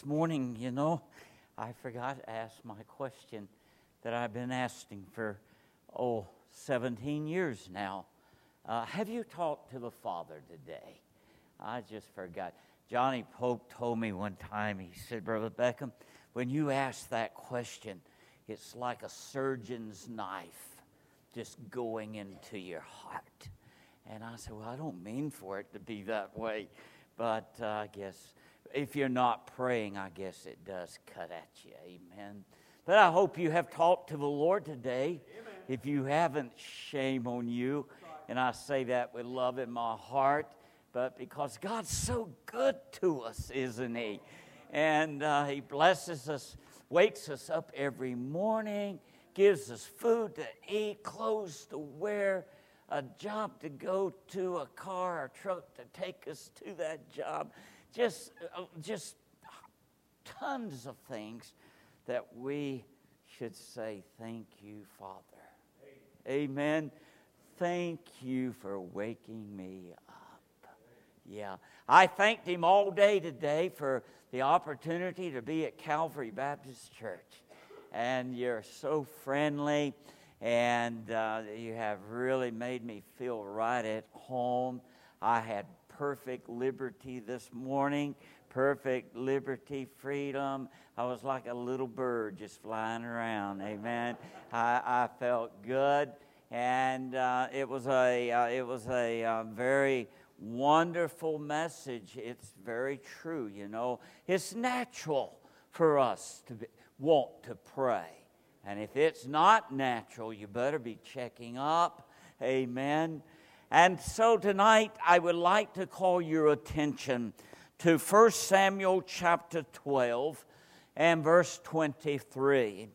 this morning, you know, I forgot to ask my question that I've been asking for, oh, 17 years now. Uh, have you talked to the Father today? I just forgot. Johnny Pope told me one time, he said, Brother Beckham, when you ask that question, it's like a surgeon's knife just going into your heart. And I said, Well, I don't mean for it to be that way, but uh, I guess if you're not praying, I guess it does cut at you. Amen. But I hope you have talked to the Lord today. Amen. If you haven't, shame on you. And I say that with love in my heart, but because God's so good to us, isn't He? And uh, He blesses us, wakes us up every morning, gives us food to eat, clothes to wear, a job to go to, a car or truck to take us to that job just, uh, just tons of things that we should say, Thank you, Father. Amen. Thank you for waking me up. Yeah. I thanked him all day today for the opportunity to be at Calvary Baptist Church. And you're so friendly, and uh, you have really made me feel right at home. I had perfect liberty this morning, perfect liberty, freedom. I was like a little bird just flying around. Amen. I, I felt good, and uh, it was a uh, it was a uh, very wonderful message. It's very true. You know, it's natural for us to be, want to pray. And if it's not natural, you better be checking up. Amen. And so tonight I would like to call your attention to 1 Samuel chapter 12 and verse 23.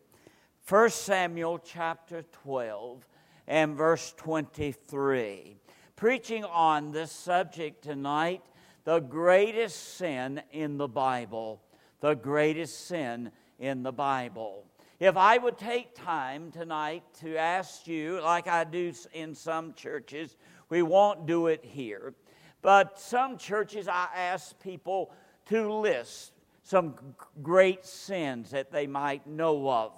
1 Samuel chapter 12 and verse 23. Preaching on this subject tonight, the greatest sin in the Bible. The greatest sin in the Bible. If I would take time tonight to ask you, like I do in some churches, we won't do it here. But some churches, I ask people to list some great sins that they might know of.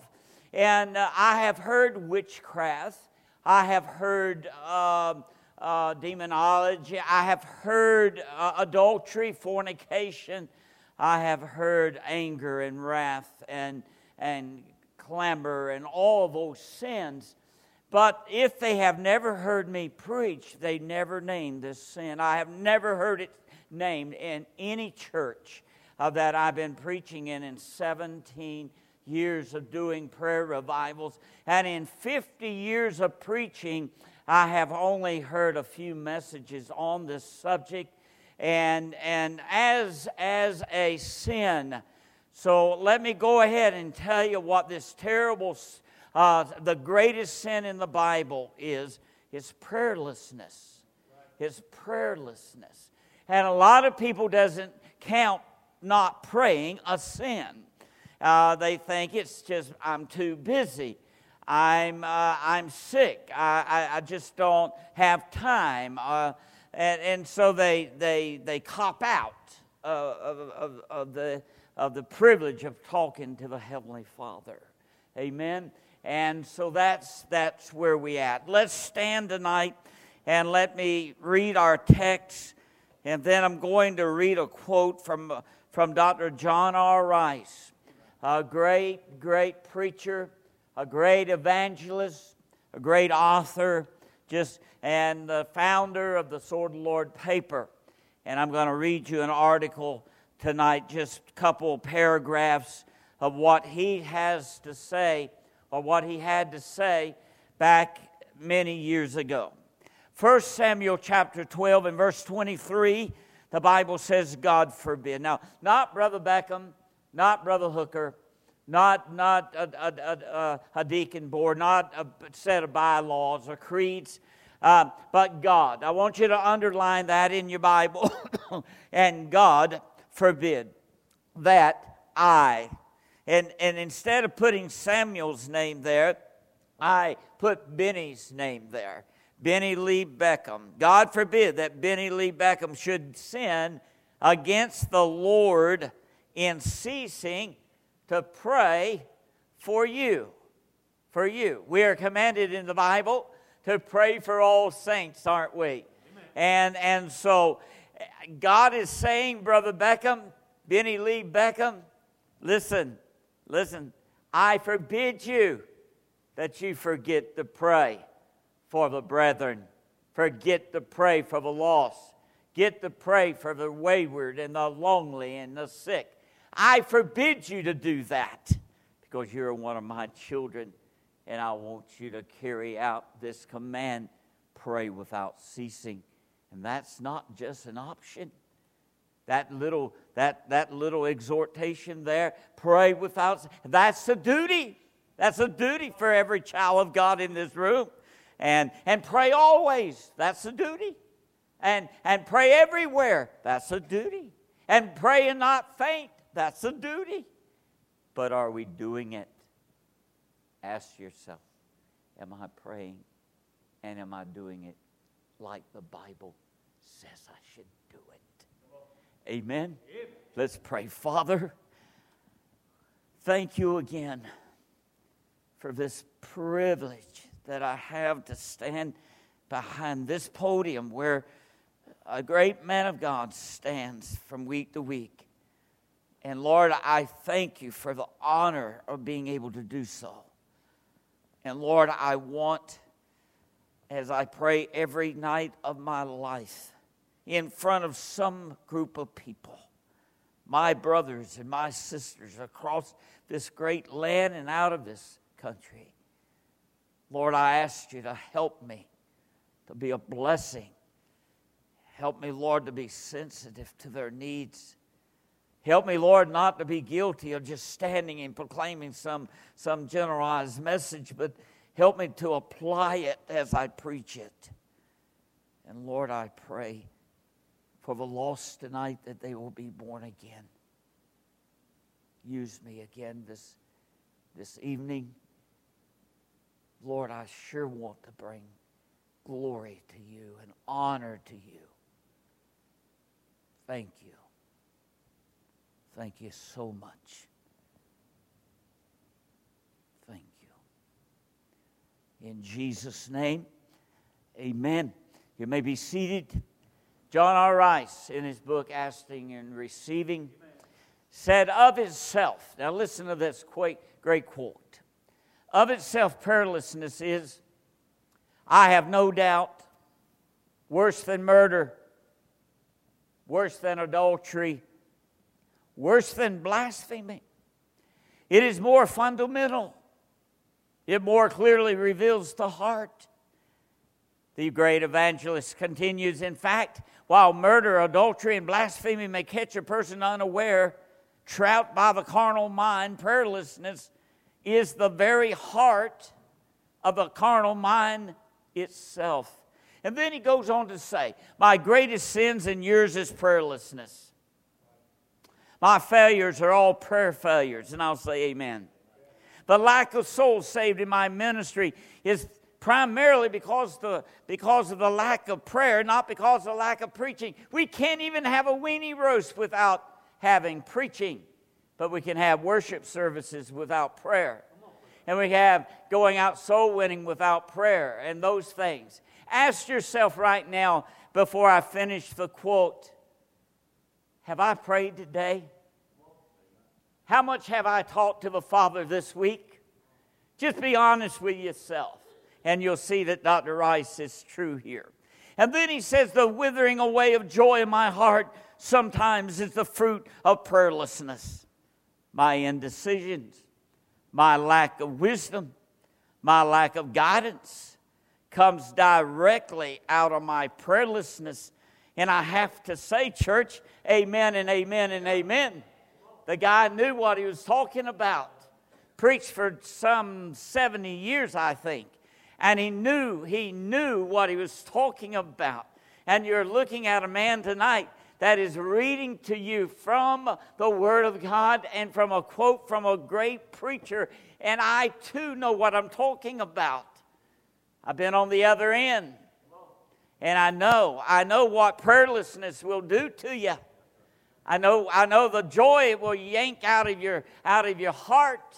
And uh, I have heard witchcraft, I have heard uh, uh, demonology, I have heard uh, adultery, fornication, I have heard anger and wrath and, and clamor and all those sins. But if they have never heard me preach, they never named this sin. I have never heard it named in any church that I've been preaching in in 17 years of doing prayer revivals. And in 50 years of preaching, I have only heard a few messages on this subject. And, and as, as a sin, so let me go ahead and tell you what this terrible uh, the greatest sin in the Bible is, is prayerlessness. Is prayerlessness. And a lot of people doesn't count not praying a sin. Uh, they think it's just, I'm too busy. I'm, uh, I'm sick. I, I, I, just don't have time. Uh, and, and so they, they, they cop out of, of, of, the, of the privilege of talking to the Heavenly Father. Amen. And so that's, that's where we at. Let's stand tonight and let me read our text. And then I'm going to read a quote from, from Dr. John R. Rice, a great, great preacher, a great evangelist, a great author, just and the founder of the Sword of the Lord paper. And I'm going to read you an article tonight, just a couple paragraphs of what he has to say or what he had to say back many years ago. 1 Samuel chapter 12 and verse 23, the Bible says, God forbid. Now, not Brother Beckham, not Brother Hooker, not, not a, a, a, a deacon board, not a set of bylaws or creeds, uh, but God. I want you to underline that in your Bible. and God forbid that I and, and instead of putting Samuel's name there, I put Benny's name there. Benny Lee Beckham. God forbid that Benny Lee Beckham should sin against the Lord in ceasing to pray for you. For you. We are commanded in the Bible to pray for all saints, aren't we? Amen. And, and so God is saying, Brother Beckham, Benny Lee Beckham, listen, listen, I forbid you that you forget to pray for the brethren, forget to pray for the lost, get to pray for the wayward and the lonely and the sick. I forbid you to do that because you're one of my children and I want you to carry out this command pray without ceasing. And that's not just an option. That little, that, that little exhortation there, pray without, that's a duty. That's a duty for every child of God in this room. And, and pray always, that's a duty. And, and pray everywhere, that's a duty. And pray and not faint, that's a duty. But are we doing it? Ask yourself, am I praying and am I doing it like the Bible says I should do it? Amen. Let's pray. Father, thank you again for this privilege that I have to stand behind this podium where a great man of God stands from week to week. And Lord, I thank you for the honor of being able to do so. And Lord, I want, as I pray every night of my life, in front of some group of people, my brothers and my sisters across this great land and out of this country. Lord, I ask you to help me to be a blessing. Help me, Lord, to be sensitive to their needs. Help me, Lord, not to be guilty of just standing and proclaiming some, some generalized message, but help me to apply it as I preach it. And Lord, I pray for the lost tonight that they will be born again. Use me again this, this evening. Lord, I sure want to bring glory to you and honor to you. Thank you. Thank you so much. Thank you. In Jesus' name, amen. You may be seated. John R. Rice, in his book Asking and Receiving, said of itself, now listen to this great, quote. Of itself, prayerlessness is, I have no doubt, worse than murder, worse than adultery, worse than blasphemy. It is more fundamental. It more clearly reveals the heart. The great evangelist continues In fact, while murder, adultery, and blasphemy may catch a person unaware, trapped by the carnal mind, prayerlessness is the very heart of the carnal mind itself. And then he goes on to say, My greatest sins and yours is prayerlessness. My failures are all prayer failures, and I'll say amen. The lack of souls saved in my ministry is primarily because, the, because of the lack of prayer, not because of the lack of preaching. We can't even have a weenie roast without having preaching, but we can have worship services without prayer. And we have going out soul winning without prayer and those things. Ask yourself right now, before I finish the quote have I prayed today? How much have I talked to the Father this week? Just be honest with yourself, and you'll see that Dr. Rice is true here. And then he says, The withering away of joy in my heart sometimes is the fruit of prayerlessness. My indecisions, my lack of wisdom, my lack of guidance comes directly out of my prayerlessness and I have to say, church, amen and amen and amen. The guy knew what he was talking about. Preached for some 70 years, I think. And he knew, he knew what he was talking about. And you're looking at a man tonight that is reading to you from the Word of God and from a quote from a great preacher. And I too know what I'm talking about. I've been on the other end. And I know, I know what prayerlessness will do to you. I know, I know the joy it will yank out of your out of your heart.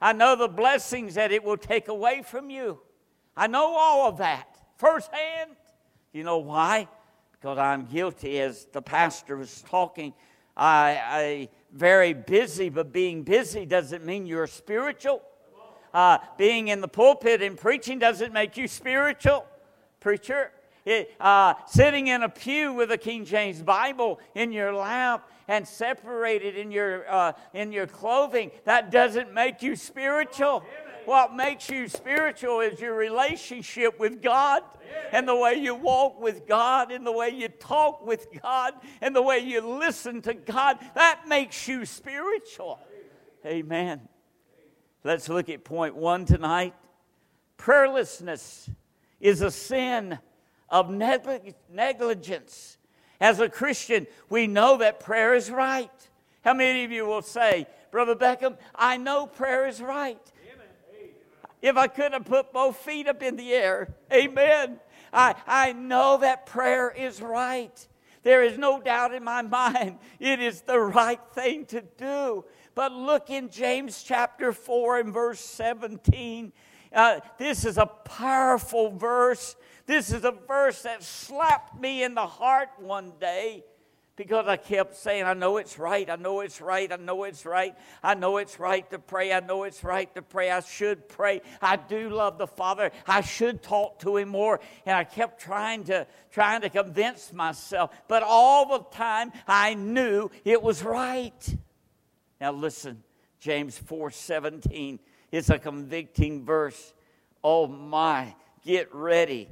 I know the blessings that it will take away from you. I know all of that firsthand. You know why? Because I'm guilty, as the pastor was talking. I, I very busy, but being busy doesn't mean you're spiritual. Uh, being in the pulpit and preaching doesn't make you spiritual, preacher. It, uh, sitting in a pew with a King James Bible in your lap and separated in your, uh, in your clothing, that doesn't make you spiritual. What makes you spiritual is your relationship with God and the way you walk with God and the way you talk with God and the way you listen to God. That makes you spiritual. Amen. Let's look at point one tonight. Prayerlessness is a sin of negligence. As a Christian, we know that prayer is right. How many of you will say, Brother Beckham, I know prayer is right? If I could have put both feet up in the air. Amen. I, I know that prayer is right. There is no doubt in my mind it is the right thing to do. But look in James chapter 4 and verse 17. Uh, this is a powerful verse. This is a verse that slapped me in the heart one day because I kept saying, I know it's right, I know it's right, I know it's right, I know it's right to pray, I know it's right to pray, I should pray, I do love the Father, I should talk to Him more. And I kept trying to trying to convince myself, but all the time I knew it was right. Now listen, James 4 17 is a convicting verse. Oh my, get ready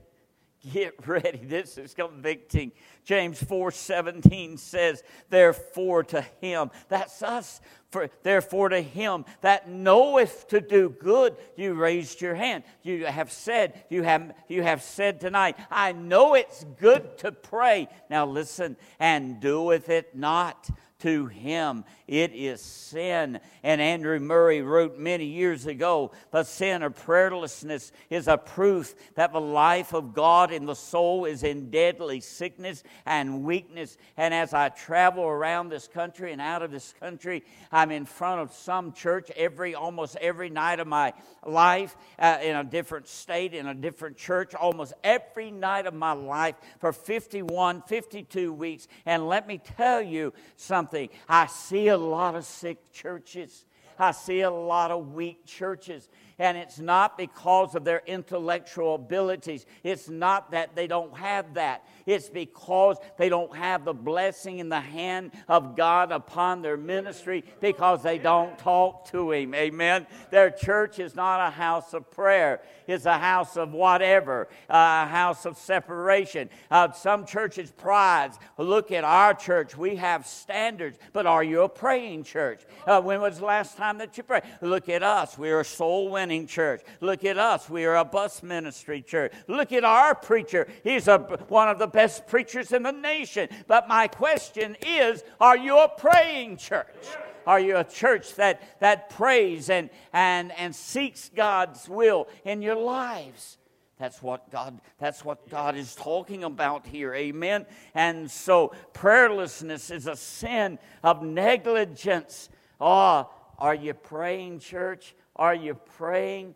Get ready. This is convicting. James 4 17 says, Therefore to him, that's us, for, therefore to him that knoweth to do good, you raised your hand. You have said, you have, you have said tonight, I know it's good to pray. Now listen, and doeth it not to him. It is sin. And Andrew Murray wrote many years ago the sin of prayerlessness is a proof that the life of God in the soul is in deadly sickness and weakness. And as I travel around this country and out of this country, I'm in front of some church every almost every night of my life uh, in a different state, in a different church, almost every night of my life for 51, 52 weeks. And let me tell you something I see a lot of sick churches. I see a lot of weak churches. And it's not because of their intellectual abilities. It's not that they don't have that. It's because they don't have the blessing in the hand of God upon their ministry because they don't talk to Him. Amen. Their church is not a house of prayer, it's a house of whatever, a house of separation. Uh, some churches prides. Look at our church. We have standards, but are you a praying church? Uh, when was the last time that you prayed? Look at us. We're a soul winning winning church. Look at us. We are a bus ministry church. Look at our preacher. He's a, one of the best preachers in the nation. But my question is are you a praying church? Are you a church that, that prays and, and, and seeks God's will in your lives? That's what God that's what God is talking about here. Amen. And so prayerlessness is a sin of negligence. Oh, are you praying, church? Are you praying?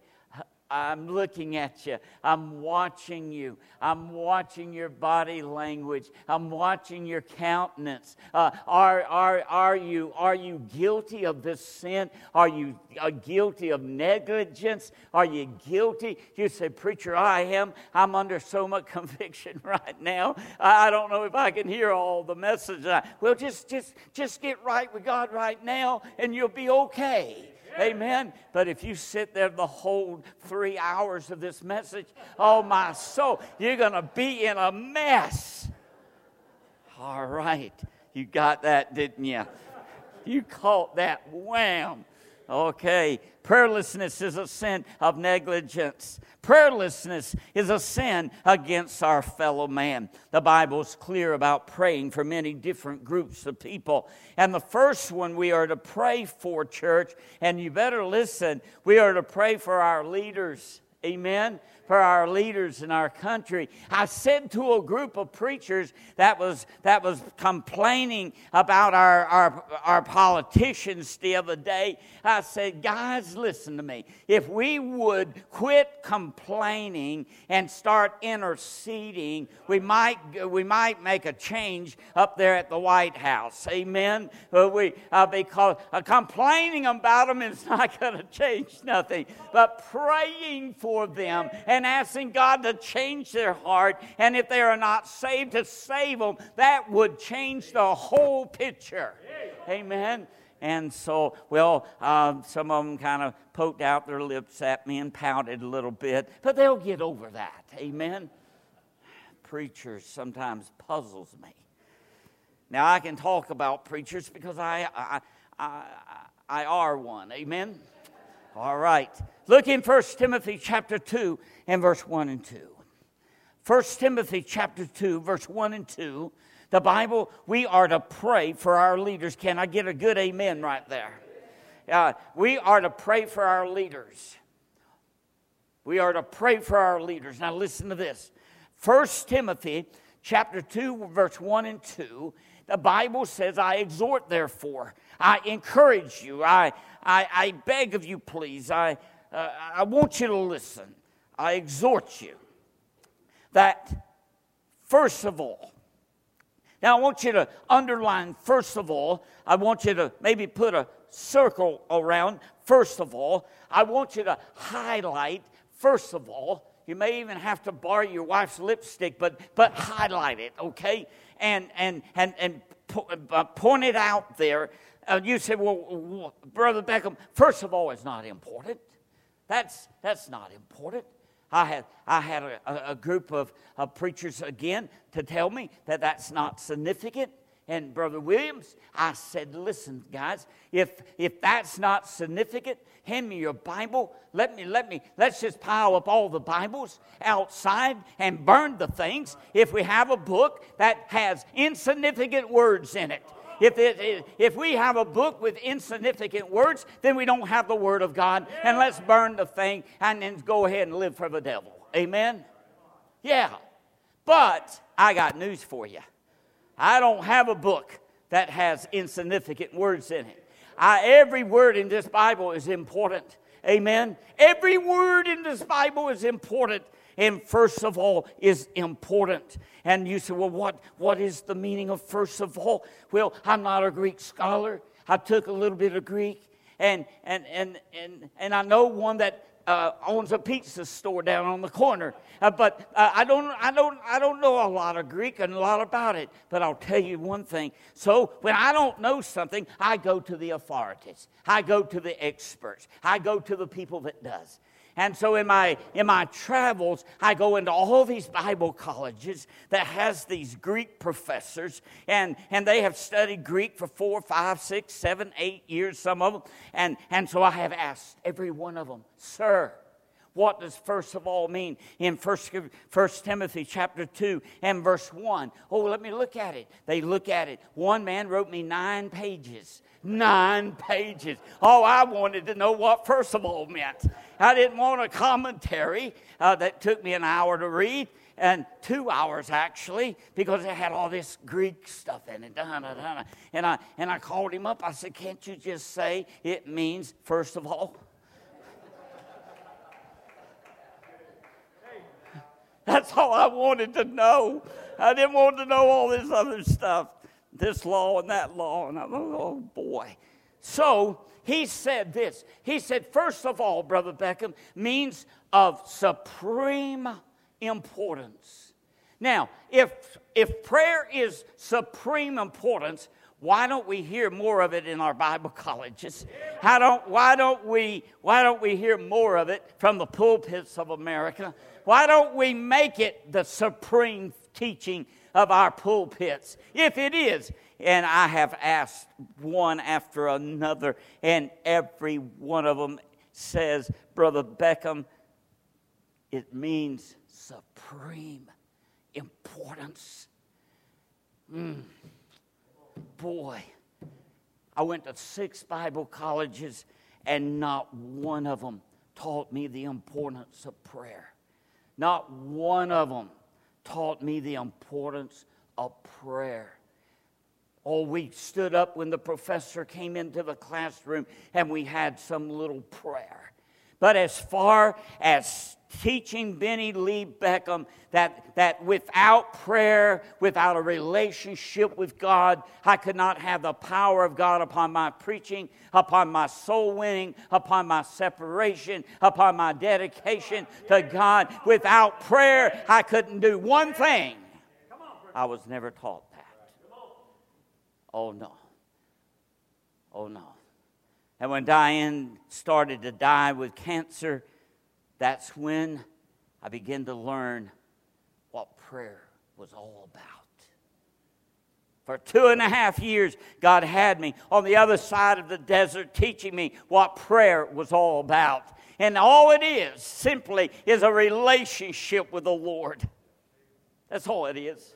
I'm looking at you. I'm watching you. I'm watching your body language. I'm watching your countenance. Uh, are, are, are, you, are you guilty of this sin? Are you uh, guilty of negligence? Are you guilty? You say, Preacher, I am. I'm under so much conviction right now. I, don't know if I can hear all the message. well, just, just, just get right with God right now and you'll be okay. Amen. But if you sit there the whole three hours of this message, oh my soul, you're going to be in a mess. All right. You got that, didn't you? You caught that. Wham. Okay. Prayerlessness is a sin of negligence. Prayerlessness is a sin against our fellow man. The Bible is clear about praying for many different groups of people. And the first one we are to pray for, church, and you better listen, we are to pray for our leaders. Amen. For our leaders in our country. I said to a group of preachers that was, that was complaining about our, our, our politicians the other day, I said, guys, listen to me. If we would quit complaining and start interceding, we might, we might make a change up there at the White House. Amen. We, uh, because uh, complaining about them is not going to change nothing, but praying for them and asking God to change their heart, and if they are not saved, to save them, that would change the whole picture. Amen. And so, well, uh, some of them kind of poked out their lips at me and pouted a little bit, but they'll get over that. Amen. Preachers sometimes puzzles me. Now I can talk about preachers because I I, I, I are one. Amen. All right. Look in 1 Timothy chapter 2 and verse 1 and 2. 1 Timothy chapter 2, verse 1 and 2. The Bible, we are to pray for our leaders. Can I get a good amen right there? Uh, we are to pray for our leaders. We are to pray for our leaders. Now listen to this. 1 Timothy chapter 2, verse 1 and 2. The Bible says, I exhort, therefore, I encourage you, I, I, I beg of you, please, I, uh, I want you to listen. I exhort you that, first of all, now I want you to underline, first of all, I want you to maybe put a circle around, first of all. I want you to highlight, first of all. You may even have to borrow your wife's lipstick, but, but highlight it, okay? and, and, and, and uh, point it out there. Uh, you say, well, Brother Beckham, first of all, it's not important. That's, that's not important. I had, I had a, a group of, of preachers again to tell me that that's not significant and Brother Williams, I said, listen, guys, if if that's not significant, hand me your Bible. Let me, let me, let's just pile up all the Bibles outside and burn the things. If we have a book that has insignificant words in it. If, it, if we have a book with insignificant words, then we don't have the Word of God. And let's burn the thing and then go ahead and live for the devil. Amen? Yeah. But I got news for you. I don't have a book that has insignificant words in it. I, every word in this Bible is important. Amen. Every word in this Bible is important. And first of all is important. And you say, well, what, what is the meaning of first of all? Well, I'm not a Greek scholar. I took a little bit of Greek. And, and, and, and, and I know one that uh, owns a pizza store down on the corner. Uh, but uh, I, don't, I, don't, I don't know a lot of Greek and a lot about it. But I'll tell you one thing. So when I don't know something, I go to the authorities. I go to the experts. I go to the people that does. And so in my in my travels, I go into all these Bible colleges that has these Greek professors, and, and they have studied Greek for four, five, six, seven, eight years, some of them. And, and so I have asked every one of them, Sir, what does first of all mean in First, First Timothy chapter 2 and verse 1? Oh, let me look at it. They look at it. One man wrote me nine pages. Nine pages. Oh, I wanted to know what first of all meant. I didn't want a commentary uh, that took me an hour to read and two hours actually because it had all this Greek stuff in it. And I and I called him up. I said, "Can't you just say it means first of all?" That's all I wanted to know. I didn't want to know all this other stuff, this law and that law. And I'm, oh boy. So he said this. He said, first of all, Brother Beckham, means of supreme importance. Now, if, if prayer is supreme importance, why don't we hear more of it in our Bible colleges? How don't, why, don't we, why don't we hear more of it from the pulpits of America? Why don't we make it the supreme teaching of our pulpits? If it is, and I have asked one after another, and every one of them says, Brother Beckham, it means supreme importance. Mm. Boy, I went to six Bible colleges, and not one of them taught me the importance of prayer. Not one of them taught me the importance of prayer. Oh, we stood up when the professor came into the classroom and we had some little prayer. But as far as teaching Benny Lee Beckham that, that without prayer, without a relationship with God, I could not have the power of God upon my preaching, upon my soul winning, upon my separation, upon my dedication to God. Without prayer, I couldn't do one thing. I was never taught that. Oh no. Oh no. And when Diane started to die with cancer, that's when I began to learn what prayer was all about. For two and a half years, God had me on the other side of the desert teaching me what prayer was all about. And all it is simply is a relationship with the Lord. That's all it is.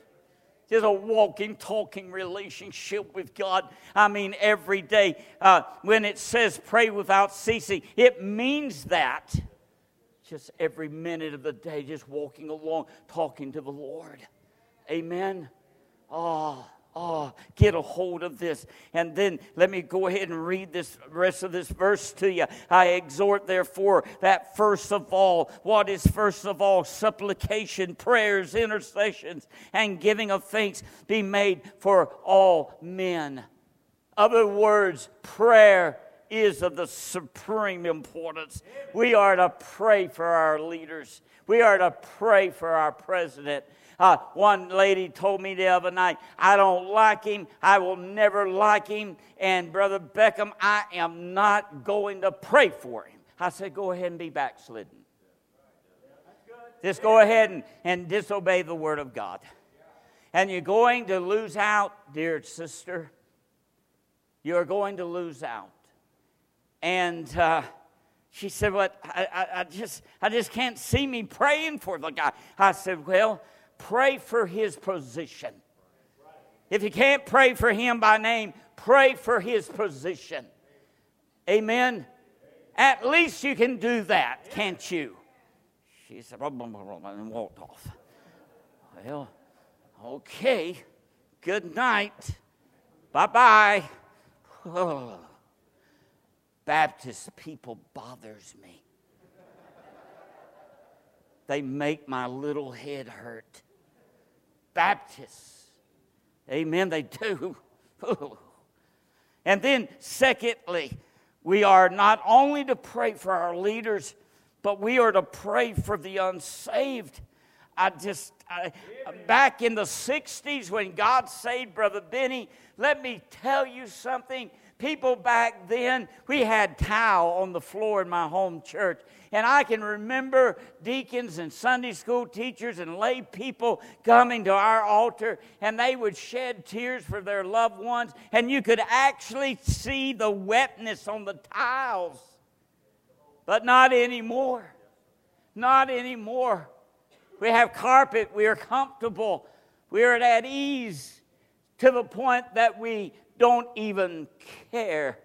Just a walking, talking relationship with God. I mean, every day. Uh, when it says pray without ceasing, it means that just every minute of the day, just walking along, talking to the Lord. Amen. Oh, oh, get a hold of this. And then let me go ahead and read this rest of this verse to you. I exhort, therefore, that first of all, what is first of all? Supplication, prayers, intercessions, and giving of thanks be made for all men. Other words, prayer is of the supreme importance. We are to pray for our leaders. We are to pray for our president. Uh, one lady told me the other night, I don't like him. I will never like him. And Brother Beckham, I am not going to pray for him. I said, Go ahead and be backslidden. Just go ahead and, and disobey the word of God. And you're going to lose out, dear sister. You're going to lose out. And uh, she said, "What? I, I, I, just, I just can't see me praying for the guy." I said, "Well, pray for his position. If you can't pray for him by name, pray for his position. Amen. At least you can do that, can't you?" She said, and walked off. Well, okay. Good night. Bye bye. Oh. Baptist people bothers me. They make my little head hurt. Baptists. Amen, they do. and then, secondly, we are not only to pray for our leaders, but we are to pray for the unsaved. I just, I, back in the 60s when God saved Brother Benny, let me tell you something people back then, we had tile on the floor in my home church. And I can remember deacons and Sunday school teachers and lay people coming to our altar, and they would shed tears for their loved ones, and you could actually see the wetness on the tiles. But not anymore. Not anymore. We have carpet, we are comfortable, we are at ease to the point that we don't even care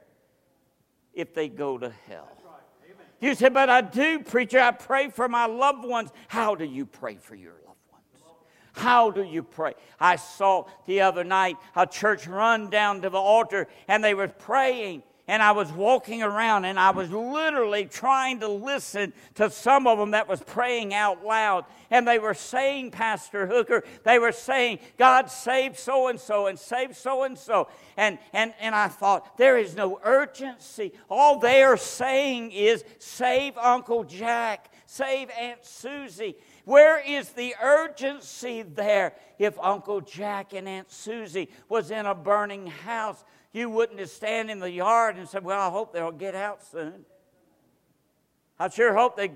if they go to hell. You say, but I do, preacher. I pray for my loved ones. How do you pray for your loved ones? How do you pray? I saw the other night a church run down to the altar and they were praying and I was walking around and I was literally trying to listen to some of them that was praying out loud. And they were saying, Pastor Hooker, they were saying, God save so and so and save so and so. And and and I thought, there is no urgency. All they are saying is save Uncle Jack, save Aunt Susie. Where is the urgency there if Uncle Jack and Aunt Susie was in a burning house? You wouldn't just stand in the yard and say, Well, I hope they'll get out soon. I sure hope they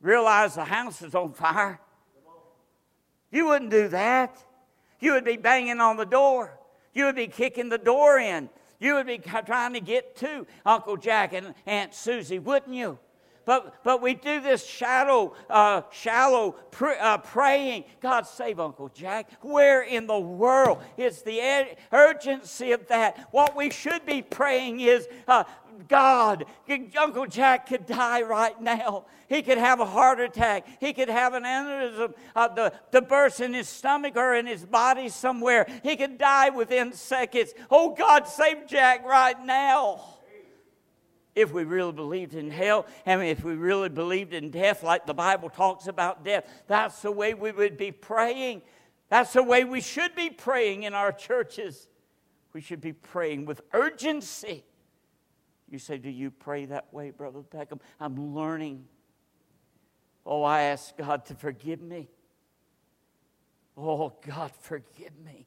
realize the house is on fire. You wouldn't do that. You would be banging on the door. You would be kicking the door in. You would be trying to get to Uncle Jack and Aunt Susie, wouldn't you? But, but we do this shallow, uh, shallow pr- uh, praying. God save Uncle Jack. Where in the world is the ed- urgency of that? What we should be praying is, uh, God, Uncle Jack could die right now. He could have a heart attack. He could have an aneurysm, uh, the, the burst in his stomach or in his body somewhere. He could die within seconds. Oh, God, save Jack right now. If we really believed in hell, and if we really believed in death, like the Bible talks about death, that's the way we would be praying. That's the way we should be praying in our churches. We should be praying with urgency. You say, Do you pray that way, Brother Beckham? I'm learning. Oh, I ask God to forgive me. Oh, God, forgive me.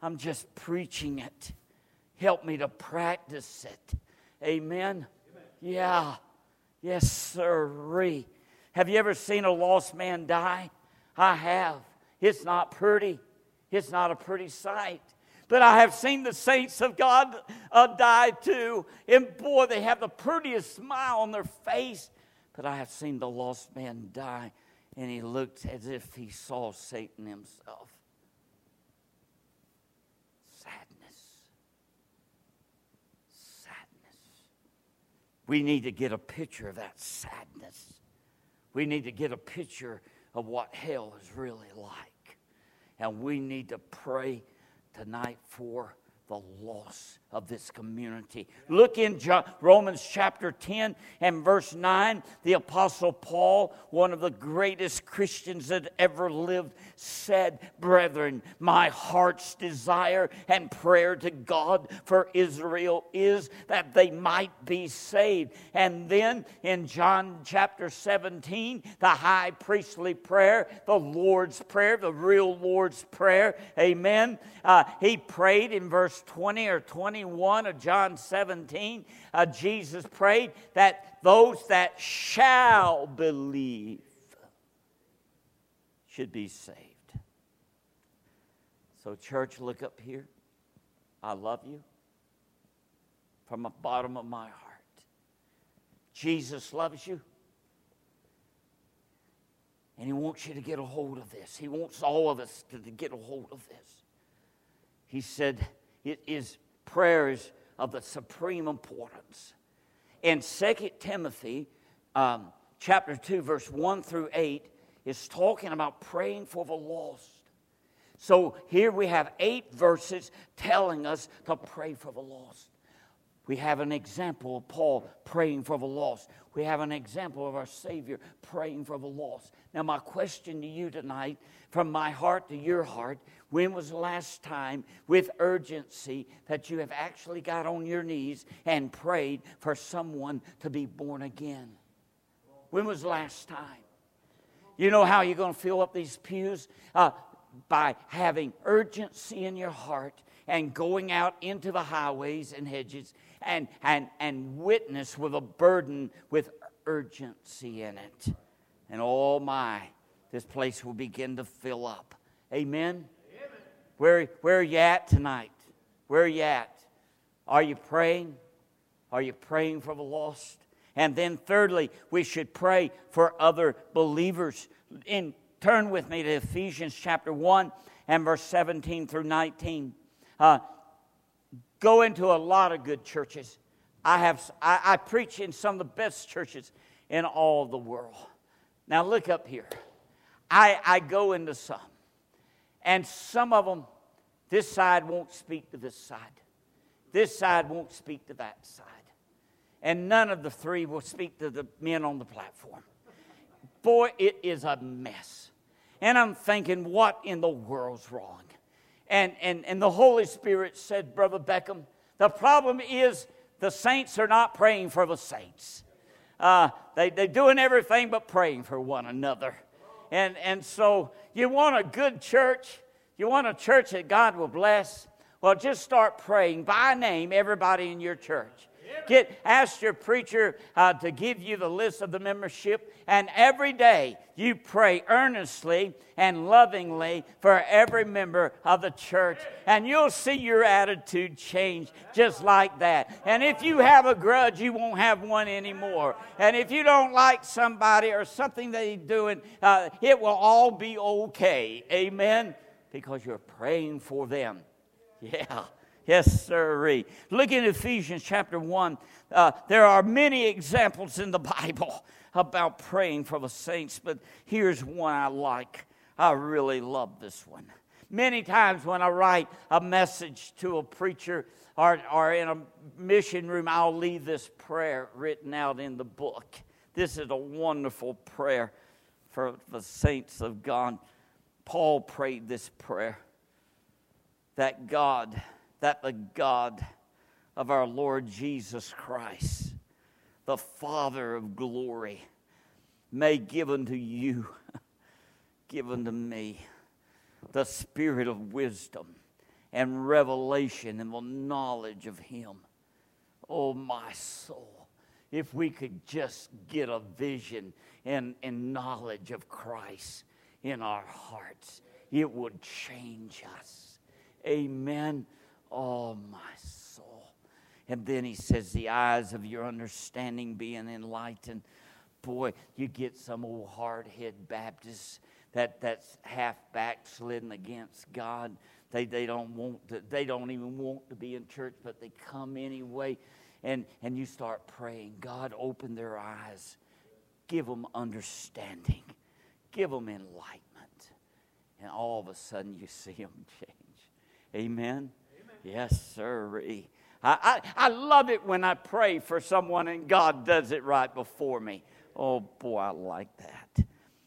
I'm just preaching it. Help me to practice it. Amen. Yeah. Yes, sir. Have you ever seen a lost man die? I have. It's not pretty. It's not a pretty sight. But I have seen the saints of God uh, die too. And boy, they have the prettiest smile on their face. But I have seen the lost man die, and he looked as if he saw Satan himself. Sadness. Sadness. We need to get a picture of that sadness. We need to get a picture of what hell is really like. And we need to pray tonight for the loss of this community. Look in Romans chapter 10 and verse 9. The Apostle Paul, one of the greatest Christians that ever lived, said, Brethren, my heart's desire and prayer to God for Israel is that they might be saved. And then in John chapter 17, the high priestly prayer, the Lord's Prayer, the real Lord's Prayer, amen. Uh, he prayed in verse 20 or 21 of John 17. Uh, Jesus prayed that those that shall believe should be saved. So, church, look up here. I love you from the bottom of my heart. Jesus loves you. And He wants you to get a hold of this. He wants all of us to, to get a hold of this. He said, It is prayers of the supreme importance. In 2 Timothy um, chapter 2, verse 1 through 8, is talking about praying for the lost. So here we have eight verses telling us to pray for the lost. We have an example of Paul praying for the lost. We have an example of our Savior praying for the lost. Now, my question to you tonight, from my heart to your heart, when was the last time, with urgency, that you have actually got on your knees and prayed for someone to be born again? When was the last time? You know how you're going to fill up these pews? Uh, by having urgency in your heart and going out into the highways and hedges and, and, and witness with a burden with urgency in it. And oh my, this place will begin to fill up. Amen? Where, where are you at tonight? Where are you at? Are you praying? Are you praying for the lost? And then, thirdly, we should pray for other believers. In Turn with me to Ephesians chapter 1 and verse 17 through 19. Uh, go into a lot of good churches. I, have, I, I preach in some of the best churches in all the world. Now, look up here. I, I go into some, and some of them, this side won't speak to this side, this side won't speak to that side, and none of the three will speak to the men on the platform. Boy, it is a mess. And I'm thinking, what in the world's wrong? And, and, and the Holy Spirit said, Brother Beckham, the problem is the saints are not praying for the saints. Uh, they, they're doing everything but praying for one another. And, and so you want a good church, you want a church that God will bless. Well, just start praying by name everybody in your church. Get ask your preacher uh, to give you the list of the membership, and every day you pray earnestly and lovingly for every member of the church, and you'll see your attitude change just like that. And if you have a grudge, you won't have one anymore. And if you don't like somebody or something he's doing, uh, it will all be okay. Amen. Because you're praying for them. Yeah. Yes, sirree. Look in Ephesians chapter 1. Uh, there are many examples in the Bible about praying for the saints, but here's one I like. I really love this one. Many times when I write a message to a preacher or, or in a mission room, I'll leave this prayer written out in the book. This is a wonderful prayer for the saints of God. Paul prayed this prayer that God, that the God of our Lord Jesus Christ, the Father of glory, may give unto you, give unto me, the spirit of wisdom and revelation and the knowledge of Him. Oh, my soul, if we could just get a vision and, and knowledge of Christ in our hearts, it would change us. Amen. Oh, my soul. And then he says, The eyes of your understanding being enlightened. Boy, you get some old hard head Baptists that, that's half backslidden against God. They, they don't want to, they don't even want to be in church, but they come anyway. And, and you start praying, God, open their eyes. Give them understanding. Give them enlightenment. And all of a sudden you see them change. Amen? Yes, sir. I, I, I love it when I pray for someone and God does it right before me. Oh, boy, I like that.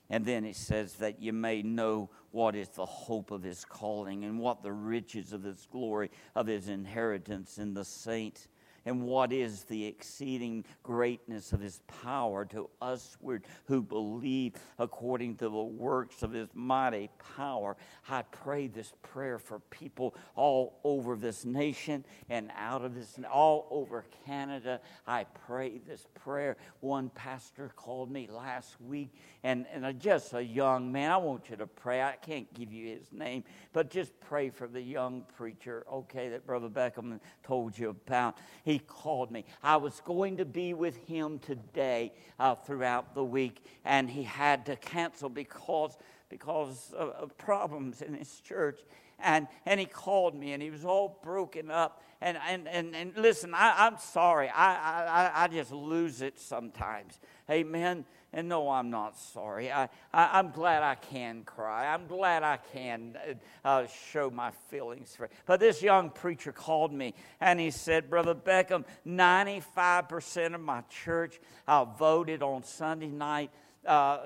And then it says that you may know what is the hope of his calling and what the riches of his glory, of his inheritance in the saints and what is the exceeding greatness of his power to us who believe according to the works of his mighty power. I pray this prayer for people all over this nation and out of this, all over Canada. I pray this prayer. One pastor called me last week, and, and just a young man. I want you to pray. I can't give you his name, but just pray for the young preacher, okay, that Brother Beckham told you about. He he called me. I was going to be with him today uh, throughout the week, and he had to cancel because, because of, problems in his church. And, and he called me, and he was all broken up. And, and, and, and listen, I, I'm sorry. I, I, I just lose it sometimes. Amen. And no, I'm not sorry. I, I, am glad I can cry. I'm glad I can uh, uh, show my feelings for. But this young preacher called me and he said, Brother Beckham, 95% of my church uh, voted on Sunday night uh,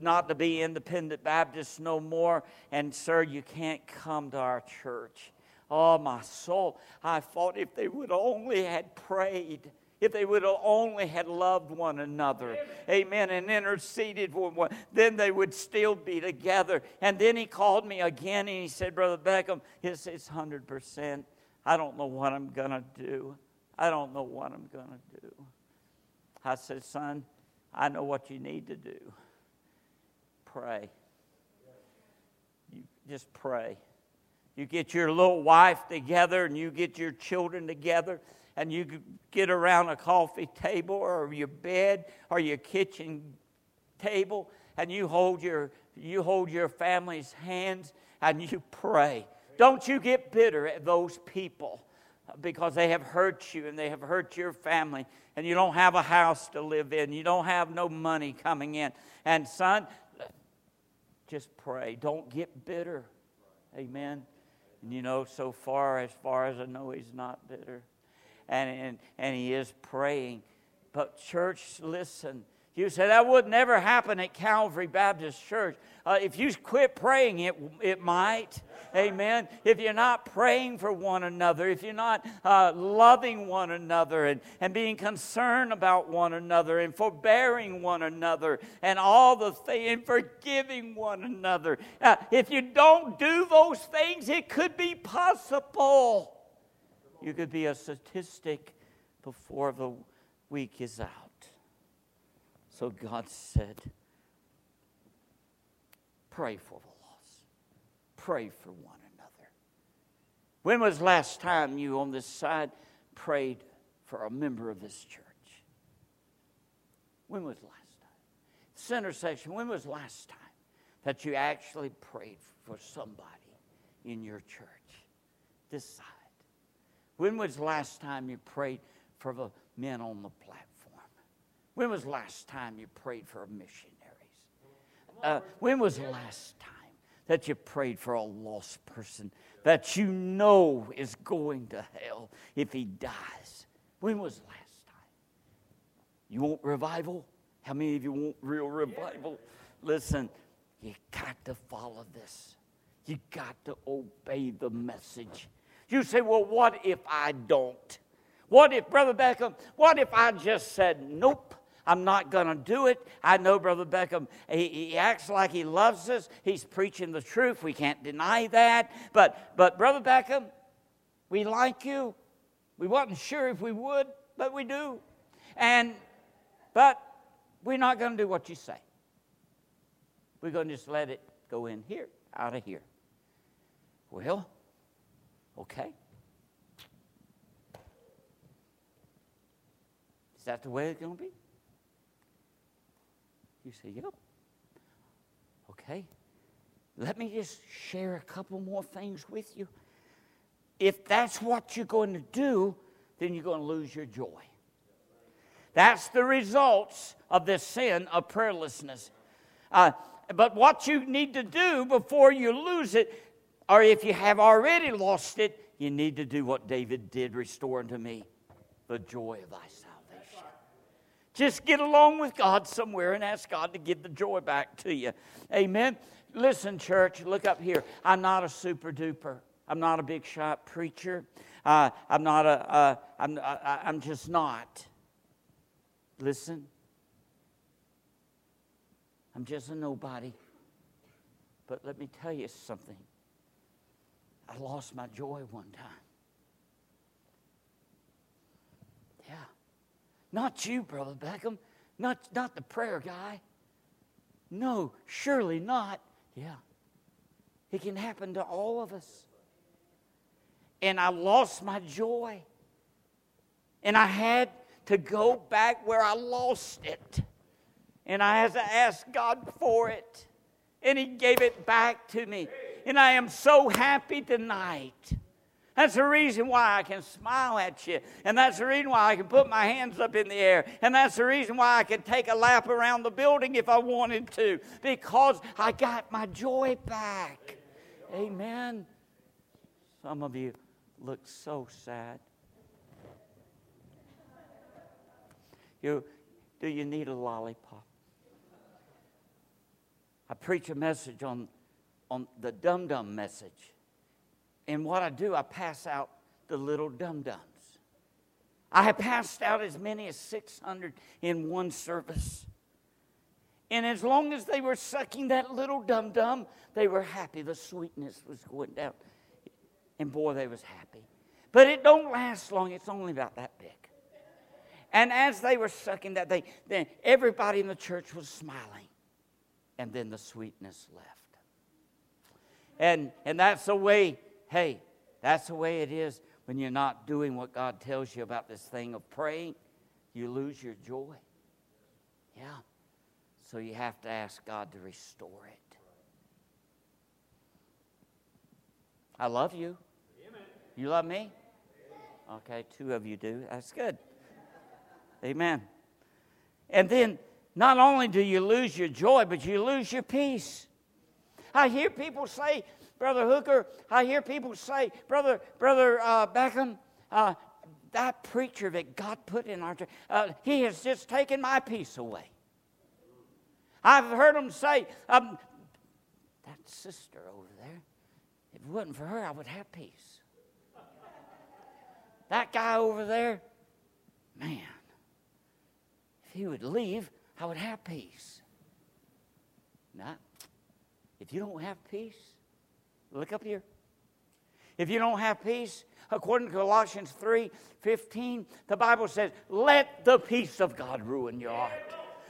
not to be independent Baptists no more. And, sir, you can't come to our church. Oh, my soul. I thought if they would only had prayed if they would have only had loved one another, amen, and interceded for one, then they would still be together. And then he called me again and he said, Brother Beckham, it's, it's 100%. I don't know what I'm going to do. I don't know what I'm going to do. I said, Son, I know what you need to do. Pray. You just pray. You get your little wife together and you get your children together and you get around a coffee table or your bed or your kitchen table and you hold your you hold your family's hands and you pray. Don't you get bitter at those people because they have hurt you and they have hurt your family and you don't have a house to live in. You don't have no money coming in. And son, just pray. Don't get bitter. Amen. And you know, so far as far as I know, he's not bitter and, and, and he is praying. But, church, listen. You say that would never happen at Calvary Baptist Church. Uh, if you quit praying, it, it might. Amen. If you're not praying for one another, if you're not uh, loving one another and, and being concerned about one another and forbearing one another and all the things and forgiving one another, uh, if you don't do those things, it could be possible you could be a statistic before the week is out. So God said, pray for the lost, pray for one another. When was last time you on this side prayed for a member of this church? When was last time? Center section, when was last time that you actually prayed for somebody in your church? This side. When was last time you prayed for the men on the platform? When was last time you prayed for missionaries? Uh, when was the last time that you prayed for a lost person that you know is going to hell if he dies? When was the last time? You want revival? How many of you want real revival? Listen, you got to follow this. You got to obey the message. You say, well, what if I don't? What if, Brother Beckham, what if I just said, nope, I'm not going to do it? I know Brother Beckham, he, he, acts like he loves us. He's preaching the truth. We can't deny that. But, but Brother Beckham, we like you. We wasn't sure if we would, but we do. And, but we're not going to do what you say. We're going to just let it go in here, out of here. Well, okay. Is that the way it's going to be? You say, Yep. Okay. Let me just share a couple more things with you. If that's what you're going to do, then you're going to lose your joy. That's the results of this sin of prayerlessness. Uh, but what you need to do before you lose it, or if you have already lost it, you need to do what David did restore unto me the joy of thy salvation. Just get along with God somewhere and ask God to give the joy back to you. Amen. Listen, church, look up here. I'm not a super duper. I'm not a big shot preacher. Uh, I'm not a. Uh, I'm, I, I'm just not. Listen. I'm just a nobody. But let me tell you something. I lost my joy one time. Yeah. Not you, Brother Beckham. Not, not the prayer guy. No, surely not. Yeah. It can happen to all of us. And I lost my joy. And I had to go back where I lost it. And I had to ask God for it. And He gave it back to me. And I am so happy tonight. That's the reason why I can smile at you. And that's the reason why I can put my hands up in the air. And that's the reason why I can take a lap around the building if I wanted to. Because I got my joy back. Amen. Some of you look so sad. You, do you need a lollipop? I preach a message on, on the dum dum message. And what I do, I pass out the little dum dums. I have passed out as many as 600 in one service. And as long as they were sucking that little dum dum, they were happy. The sweetness was going down. And boy, they was happy. But it don't last long. It's only about that big. And as they were sucking that, they, then everybody in the church was smiling and then the sweetness left. And, and that's the way, hey, that's the way it is when you're not doing what God tells you about this thing of praying. You lose your joy. Yeah. So you have to ask God to restore it. I love you. You love me? Okay, two of you do. That's good. Amen. And then not only do you lose your joy, but you lose your peace. I hear people say, Brother Hooker, I hear people say, Brother, Brother uh, Beckham, uh, that preacher that God put in our church, uh, he has just taken my peace away. I've heard them say, um, that sister over there, if it wasn't for her, I would have peace. that guy over there, man, if he would leave, I would have peace. Not. If you don't have peace, look up here. If you don't have peace, according to Colossians 3 15, the Bible says, let the peace of God ruin your heart.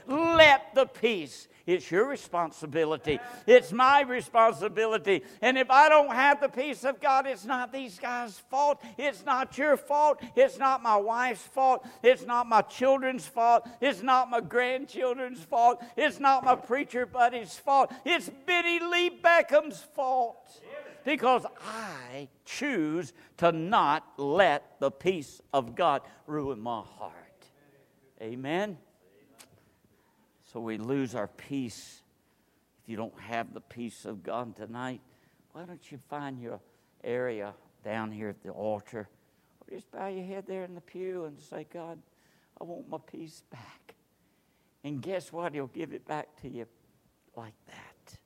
Let the peace. It's your responsibility. It's my responsibility. And if I don't have the peace of God, it's not these guys' fault. It's not your fault. It's not my wife's fault. It's not my children's fault. It's not my grandchildren's fault. It's not my preacher buddy's fault. It's Biddy Lee Beckham's fault. Because I choose to not let the peace of God ruin my heart. Amen. So we lose our peace. If you don't have the peace of God tonight, why don't you find your area down here at the altar? Or just bow your head there in the pew and say, God, I want my peace back. And guess what? He'll give it back to you like that.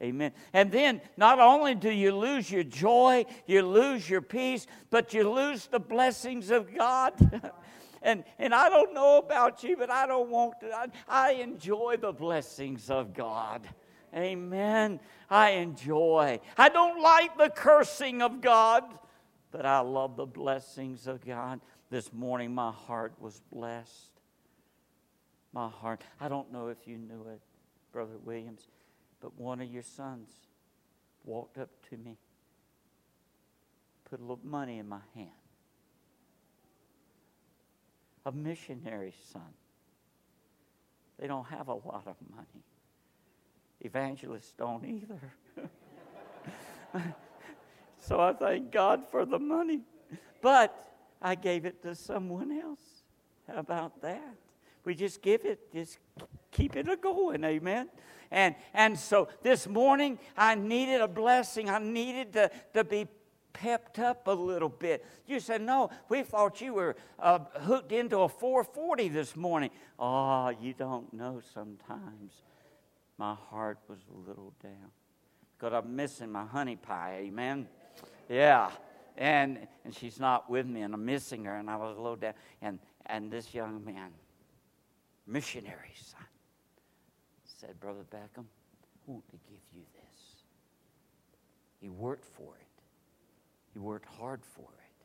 Amen. And then not only do you lose your joy, you lose your peace, but you lose the blessings of God. and, and I don't know about you, but I don't want to. I, I enjoy the blessings of God. Amen. I enjoy. I don't like the cursing of God, but I love the blessings of God. This morning, my heart was blessed my heart. I don't know if you knew it, Brother Williams, but one of your sons walked up to me, put a little money in my hand. A missionary son. They don't have a lot of money. Evangelists don't either. so I thank God for the money. But I gave it to someone else. How about that? We just give it, just keep it a going, amen. And and so this morning I needed a blessing. I needed to, to be pepped up a little bit. You said, No, we thought you were uh, hooked into a 440 this morning. Oh, you don't know sometimes. My heart was a little down because I'm missing my honey pie, amen? Yeah. And, and she's not with me, and I'm missing her, and I was a little down. And, and this young man, missionary son, said, Brother Beckham, I want to give you this. He worked for it, he worked hard for it.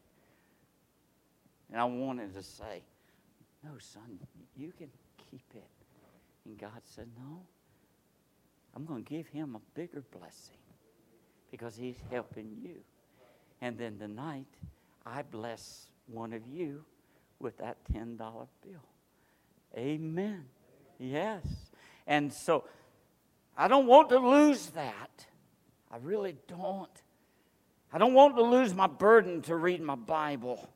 And I wanted to say, No, son, you can keep it. And God said, No, I'm going to give him a bigger blessing because he's helping you. And then tonight, I bless one of you with that $10 bill. Amen. Yes. And so I don't want to lose that. I really don't. I don't want to lose my burden to read my Bible.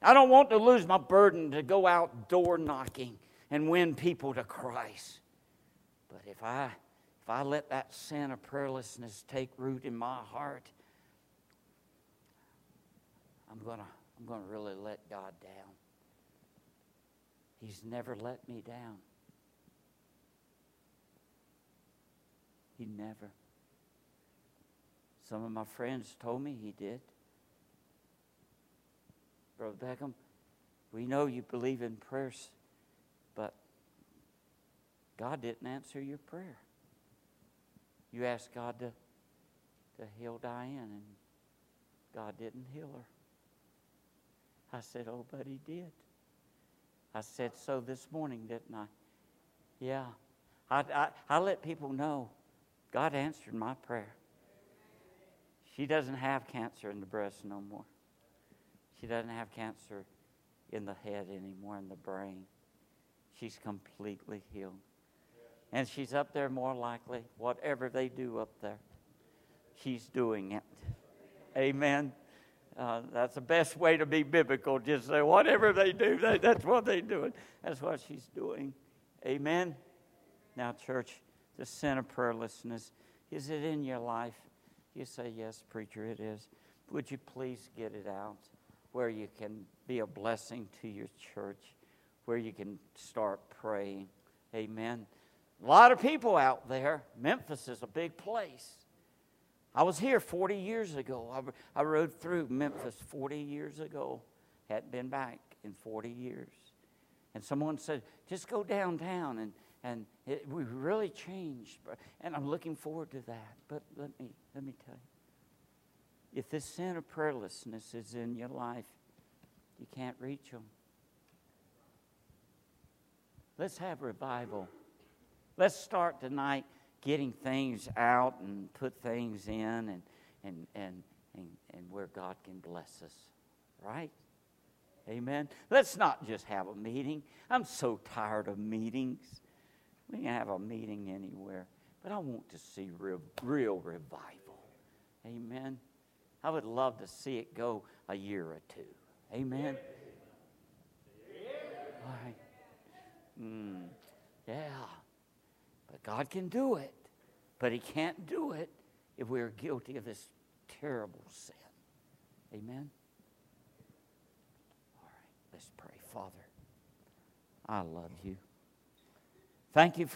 I don't want to lose my burden to go out door knocking and win people to Christ. But if I if I let that sin of prayerlessness take root in my heart, I'm gonna I'm gonna really let God down. He's never let me down. He never. Some of my friends told me he did. Brother Beckham, we know you believe in prayers, but God didn't answer your prayer. You asked God to, to heal Diane, and God didn't heal her. I said, Oh, but He did. I said so this morning, didn't I? Yeah. I, I, I let people know God answered my prayer. She doesn't have cancer in the breast no more. She doesn't have cancer in the head anymore, in the brain. She's completely healed. And she's up there more likely, whatever they do up there, she's doing it. Amen. Uh, that's the best way to be biblical. Just say, whatever they do, they, that's what they're doing. That's what she's doing. Amen. Now, church, the sin of prayerlessness, is it in your life? You say, yes, preacher, it is. Would you please get it out where you can be a blessing to your church, where you can start praying? Amen. A lot of people out there. Memphis is a big place. I was here 40 years ago. I, I rode through Memphis 40 years ago. Hadn't been back in 40 years. And someone said, just go downtown. And, and it, we really changed. And I'm looking forward to that. But let me, let me tell you if this sin of prayerlessness is in your life, you can't reach them. Let's have revival. Let's start tonight getting things out and put things in and, and, and, and, and where God can bless us. Right? Amen. Let's not just have a meeting. I'm so tired of meetings. We can have a meeting anywhere, but I want to see real, real revival. Amen. I would love to see it go a year or two. Amen. Mm, yeah. But God can do it. But He can't do it if we're guilty of this terrible sin. Amen. All right. Let's pray. Father, I love you. Thank you for